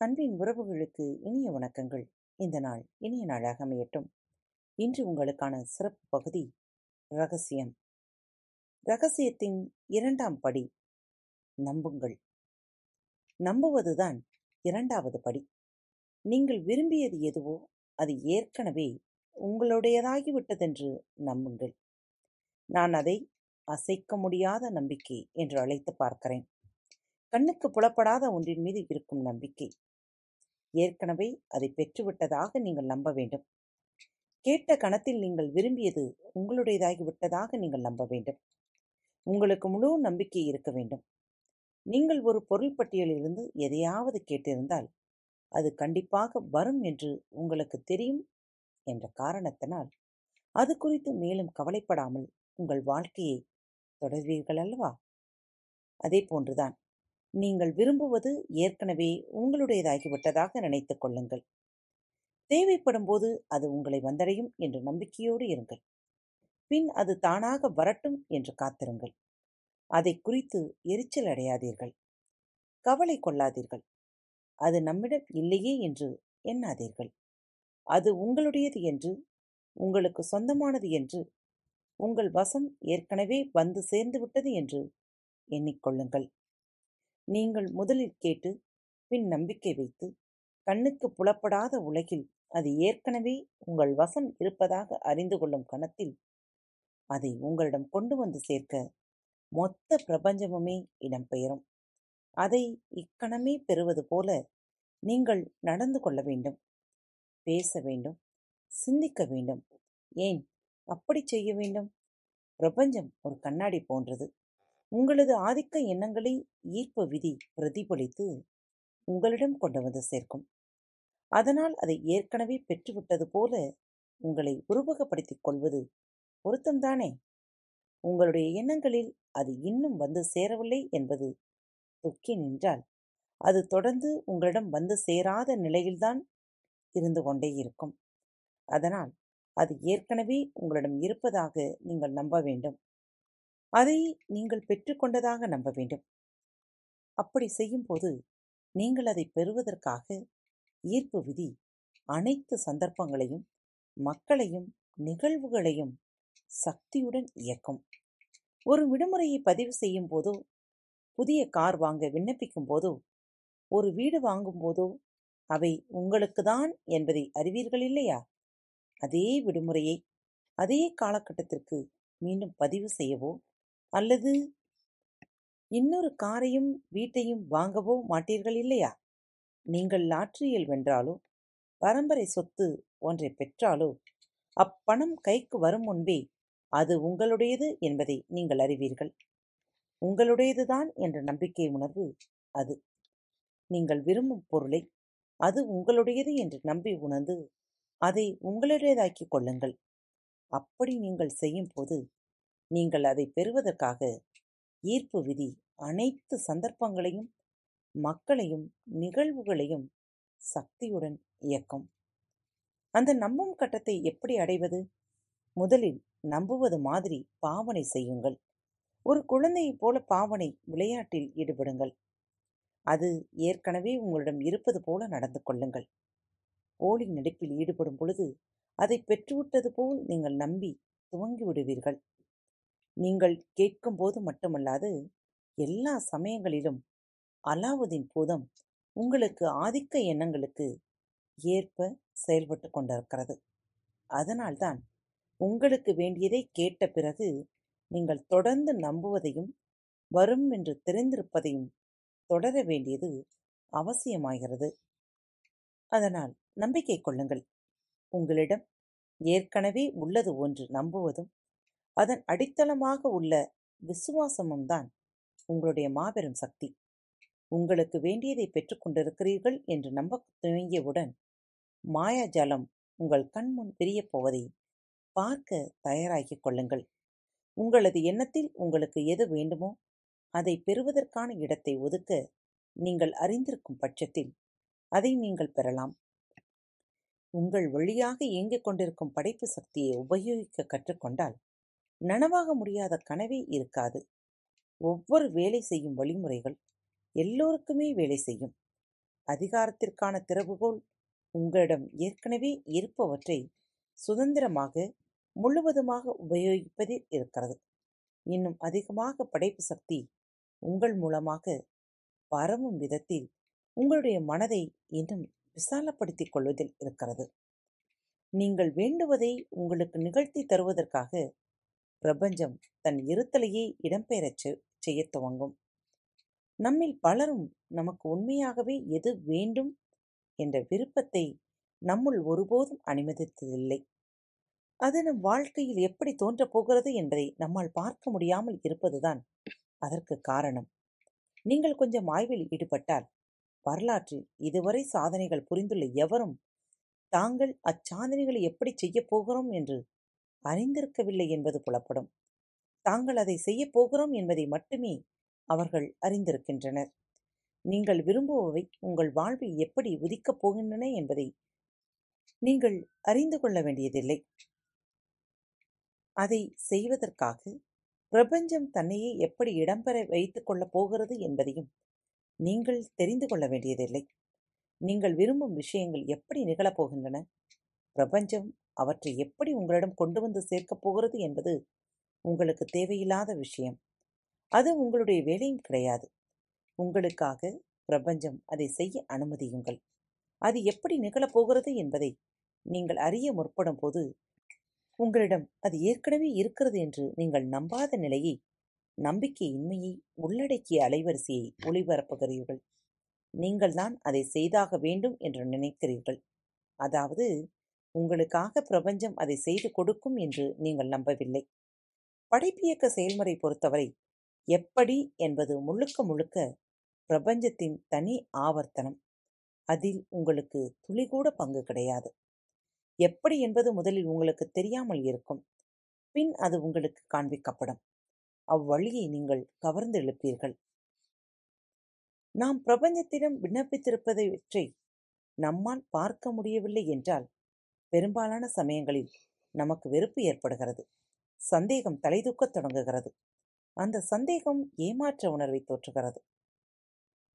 அன்பின் உறவுகளுக்கு இனிய வணக்கங்கள். இந்த நாள் இனிய நாளாக அமையட்டும். இன்று உங்களுக்கான சிறப்பு பகுதி ரகசியம். ரகசியத்தின் இரண்டாம் படி நம்புங்கள். நம்புவதுதான் இரண்டாவது படி. நீங்கள் விரும்பியது எதுவோ அது ஏற்கனவே உங்களுடையதாகிவிட்டதென்று நம்புங்கள். நான் அதை அசைக்க முடியாத நம்பிக்கை என்று அழைத்து பார்க்கிறேன். கண்ணுக்கு புலப்படாத ஒன்றின் மீது இருக்கும் நம்பிக்கை. ஏற்கனவே அதை பெற்றுவிட்டதாக நீங்கள் நம்ப வேண்டும். கேட்ட கணத்தில் நீங்கள் விரும்பியது உங்களுடையதாகிவிட்டதாக நீங்கள் நம்ப வேண்டும். உங்களுக்கு முழு நம்பிக்கை இருக்க வேண்டும். நீங்கள் ஒரு பொருள் பட்டியலிலிருந்து எதையாவது கேட்டிருந்தால் அது கண்டிப்பாக வரும் என்று உங்களுக்கு தெரியும் என்ற காரணத்தினால் அது குறித்து மேலும் கவலைப்படாமல் உங்கள் வாழ்க்கையை தொடர்வீர்கள் அல்லவா அதே போன்றுதான். நீங்கள் விரும்புவது ஏற்கனவே உங்களுடையதாகிவிட்டதாக நினைத்துக் கொள்ளுங்கள். தேவைப்படும் போது அது உங்களை வந்தடையும் என்று நம்பிக்கையோடு இருங்கள். பின் அது தானாக வரட்டும் என்று காத்திருங்கள். அதை குறித்து எரிச்சல் அடையாதீர்கள். கவலை கொள்ளாதீர்கள். அது நம்மிடம் இல்லையே என்று எண்ணாதீர்கள். அது உங்களுடையது என்று உங்களுக்கு சொந்தமானது என்று உங்கள் வசம் ஏற்கனவே வந்து சேர்ந்து விட்டது என்று எண்ணிக்கொள்ளுங்கள் நீங்கள் முதலில் கேட்டு பின் நம்பிக்கை வைத்து கண்ணுக்கு புலப்படாத உலகில் அது ஏற்கனவே உங்கள் வசம் இருப்பதாக அறிந்து கொள்ளும் கணத்தில் அதை உங்களிடம் கொண்டு வந்து சேர்க்க மொத்த பிரபஞ்சமுமே இடம்பெயரும் அதை இக்கணமே பெறுவது போல நீங்கள் நடந்து கொள்ள வேண்டும் பேச வேண்டும் சிந்திக்க வேண்டும். ஏன் அப்படி செய்ய வேண்டும்? பிரபஞ்சம் ஒரு கண்ணாடி போன்றது. உங்களது ஆதிக்க எண்ணங்களை ஈர்ப்பு விதி பிரதிபலித்து உங்களிடம் கொண்டு வந்து சேர்க்கும். அதனால் அதை ஏற்கனவே பெற்றுவிட்டது போல உங்களை உருவகப்படுத்திக் கொள்வது பொருத்தம்தானே? உங்களுடைய எண்ணங்களில் அது இன்னும் வந்து சேரவில்லை என்பது தொக்கி நின்றால் அது தொடர்ந்து உங்களிடம் வந்து சேராத நிலையில்தான் இருந்து கொண்டே இருக்கும். அதனால் அது ஏற்கனவே உங்களிடம் இருப்பதாக நீங்கள் நம்ப வேண்டும். அதை நீங்கள் பெற்றுக்கொண்டதாக நம்ப வேண்டும். அப்படி செய்யும்போது நீங்கள் அதை பெறுவதற்காக ஈர்ப்பு விதி அனைத்து சந்தர்ப்பங்களையும் மக்களையும் நிகழ்வுகளையும் சக்தியுடன் இயக்கும். ஒரு விடுமுறையை பதிவு செய்யும் போதோ புதிய கார் வாங்க விண்ணப்பிக்கும் போதோ ஒரு வீடு வாங்கும் போதோ அவை உங்களுக்கு தான் என்பதை அறிவீர்கள் இல்லையா? அதே விடுமுறையை அதே காலகட்டத்திற்கு மீண்டும் பதிவு செய்யவோ அல்லது இன்னொரு காரையும் வீட்டையும் வாங்கவோ மாட்டீர்கள் இல்லையா? நீங்கள் லாட்டரியில் வென்றாலோ பரம்பரை சொத்து ஒன்றை பெற்றாலோ அப்பணம் கைக்கு வரும் முன்பே அது உங்களுடையது என்பதை நீங்கள் அறிவீர்கள். உங்களுடையதுதான் என்ற நம்பிக்கை உணர்வு அது. நீங்கள் விரும்பும் பொருளை அது உங்களுடையது என்று நம்பி உணர்ந்து அதை உங்களுடையதாக்கிக் கொள்ளுங்கள். அப்படி நீங்கள் செய்யும் போது நீங்கள் அதை பெறுவதற்காக ஈர்ப்பு விதி அனைத்து சந்தர்ப்பங்களையும் மக்களையும் நிகழ்வுகளையும் சக்தியுடன் இயக்கும். அந்த நம்பும் கட்டத்தை எப்படி அடைவது? முதலில் நம்புவது மாதிரி பாவனை செய்யுங்கள். ஒரு குழந்தையைப் போல பாவனை விளையாட்டில் ஈடுபடுங்கள். அது ஏற்கனவே உங்களிடம் இருப்பது போல நடந்து கொள்ளுங்கள். போலி நடிப்பில் ஈடுபடும் பொழுது அதை பெற்றுவிட்டது போல் நீங்கள் நம்பி துவங்கி விடுவீர்கள் நீங்கள் கேட்கும்போது மட்டுமல்லாது எல்லா சமயங்களிலும் அலாவுதீன் பூதம் உங்களுக்கு ஆதிக்க எண்ணங்களுக்கு ஏற்ப செயல்பட்டு கொண்டிருக்கிறது. அதனால்தான் உங்களுக்கு வேண்டியதை கேட்ட பிறகு நீங்கள் தொடர்ந்து நம்புவதையும் வரும் என்று தெரிந்திருப்பதையும் தொடர வேண்டியது அவசியமாகிறது. அதனால் நம்பிக்கை கொள்ளுங்கள். உங்களிடம் ஏற்கனவே உள்ளது ஒன்று நம்புவதும் அதன் அடித்தளமாக உள்ள விசுவாசமும் தான் உங்களுடைய மாபெரும் சக்தி. உங்களுக்கு வேண்டியதை பெற்றுக்கொண்டிருக்கிறீர்கள் என்று நம்ப துவங்கியவுடன் மாயாஜாலம் உங்கள் கண்முன் பிரியப் போவதை பார்க்க தயாராகிக் கொள்ளுங்கள். உங்களது எண்ணத்தில் உங்களுக்கு எது வேண்டுமோ அதை பெறுவதற்கான இடத்தை ஒதுக்க நீங்கள் அறிந்திருக்கும் பட்சத்தில் அதை நீங்கள் பெறலாம். உங்கள் வழியாக இயங்கிக் கொண்டிருக்கும் படைப்பு சக்தியை உபயோகிக்க கற்றுக்கொண்டால் நனவாக முடியாத கனவே இருக்காது. ஒவ்வொரு வேலை செய்யும் வழிமுறைகள் எல்லோருக்குமே வேலை செய்யும். அதிகாரத்திற்கான திறவுகோல் உங்களிடம் ஏற்கனவே இருப்பவற்றை சுதந்திரமாக முழுவதுமாக உபயோகிப்பதில் இருக்கிறது. இன்னும் அதிகமாக படைப்பு சக்தி உங்கள் மூலமாக பரவும் விதத்தில் உங்களுடைய மனதை இன்னும் விசாலப்படுத்திக் கொள்வதில் இருக்கிறது. நீங்கள் வேண்டுவதை உங்களுக்கு நிகழ்த்தி தருவதற்காக பிரபஞ்சம் தன் இருத்தலையே இடம்பெயரச் செய்யத் துவங்கும். நம்மில் பலரும் நமக்கு உண்மையாகவே எது வேண்டும் என்ற விருப்பத்தை நம்முள் ஒருபோதும் அனுமதித்ததில்லை அது நம் வாழ்க்கையில் எப்படி தோன்றப் போகிறது என்பதை நம்மால் பார்க்க முடியாமல் இருப்பதுதான் அதற்கு காரணம். நீங்கள் கொஞ்சம் ஆய்வில் ஈடுபட்டால் வரலாற்றில் இதுவரை சாதனைகள் புரிந்துள்ள எவரும் தாங்கள் அச்சாதனைகளை எப்படி செய்யப் போகிறோம் என்று அறிந்திருக்கவில்லை என்பது புலப்படும். தாங்கள் அதை செய்யப் போகிறோம் என்பதை மட்டுமே அவர்கள் அறிந்திருக்கின்றனர். நீங்கள் விரும்புபவை உங்கள் வாழ்வில் எப்படி உதிக்கப் போகின்றன என்பதை நீங்கள் அறிந்து கொள்ள வேண்டியதில்லை. அதை செய்வதற்காக பிரபஞ்சம் தன்னையே எப்படி இடம்பெற வைத்துக் கொள்ளப் போகிறது என்பதையும் நீங்கள் தெரிந்து கொள்ள வேண்டியதில்லை. நீங்கள் விரும்பும் விஷயங்கள் எப்படி நிகழப் போகின்றன? பிரபஞ்சம் அவற்றை எப்படி உங்களிடம் கொண்டு வந்து சேர்க்கப் போகிறது என்பது உங்களுக்கு தேவையில்லாத விஷயம். அது உங்களுடைய வேலையும் கிடையாது. உங்களுக்காக பிரபஞ்சம் அதை செய்ய அனுமதியுங்கள். அது எப்படி நிகழப்போகிறது என்பதை நீங்கள் அறிய முற்படும் போது உங்களிடம் அது ஏற்கனவே இருக்கிறது என்று நீங்கள் நம்பாத நிலையை நம்பிக்கையின்மையை உள்ளடக்கிய அலைவரிசையை ஒளிபரப்புகிறீர்கள். நீங்கள்தான் அதை செய்தாக வேண்டும் என்று நினைக்கிறீர்கள். அதாவது உங்களுக்காக பிரபஞ்சம் அதை செய்து கொடுக்கும் என்று நீங்கள் நம்பவில்லை. படைப்பியக்க செயல்முறை பொறுத்தவரை எப்படி என்பது முழுக்க முழுக்க பிரபஞ்சத்தின் தனி ஆவர்த்தனம். அதில் உங்களுக்கு துளிகூட பங்கு கிடையாது. எப்படி என்பது முதலில் உங்களுக்கு தெரியாமல் இருக்கும். பின் அது உங்களுக்கு காண்பிக்கப்படும். அவ்வழியை நீங்கள் கவர்ந்து எழுப்பீர்கள். நாம் பிரபஞ்சத்திடம் விண்ணப்பித்திருப்பதை நம்மால் பார்க்க முடியவில்லை என்றால் பெரும்பாலான சமயங்களில் நமக்கு வெறுப்பு ஏற்படுகிறது. சந்தேகம் தலைதூக்கத் தொடங்குகிறது. அந்த சந்தேகம் ஏமாற்ற உணர்வை தோற்றுகிறது.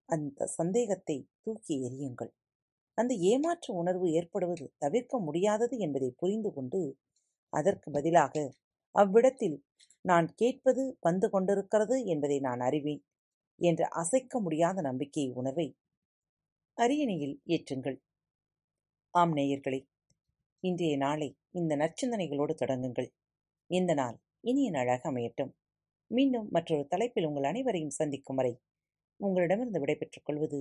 அந்த சந்தேகத்தை தூக்கி எறியுங்கள். அந்த ஏமாற்ற உணர்வு ஏற்படுவது தவிர்க்க முடியாதது என்பதை புரிந்து கொண்டு அதற்கு பதிலாக அவ்விடத்தில் நான் கேட்பது வந்து கொண்டிருக்கிறது என்பதை நான் அறிவேன் என்ற அசைக்க முடியாத நம்பிக்கை உணர்வை அரியணையில் ஏற்றுங்கள். ஆம் நேயர்களே இன்றைய நாளை இந்த நற்சிந்தனைகளோடு தொடங்குங்கள். இந்த நாள் இனிய நாளாக அமையட்டும். மீண்டும் மற்றொரு தலைப்பில் உங்கள் அனைவரையும் சந்திக்கும் வரை உங்களிடமிருந்து விடைபெற்றுக் கொள்வது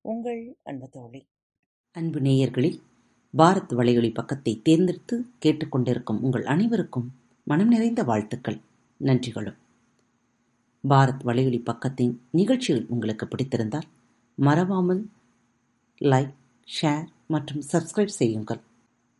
உங்கள் அன்பு தோழி அன்பு நேயர்களில் பாரத் வலையொலி பக்கத்தை தேர்ந்தெடுத்து கேட்டுக்கொண்டிருக்கும் உங்கள் அனைவருக்கும் மனம் நிறைந்த வாழ்த்துக்கள். நன்றிகளும். பாரத் வலையொலி பக்கத்தின் நிகழ்ச்சிகள் உங்களுக்கு பிடித்திருந்தால் மறவாமல் லைக் ஷேர் மற்றும் சப்ஸ்கிரைப் செய்யுங்கள்.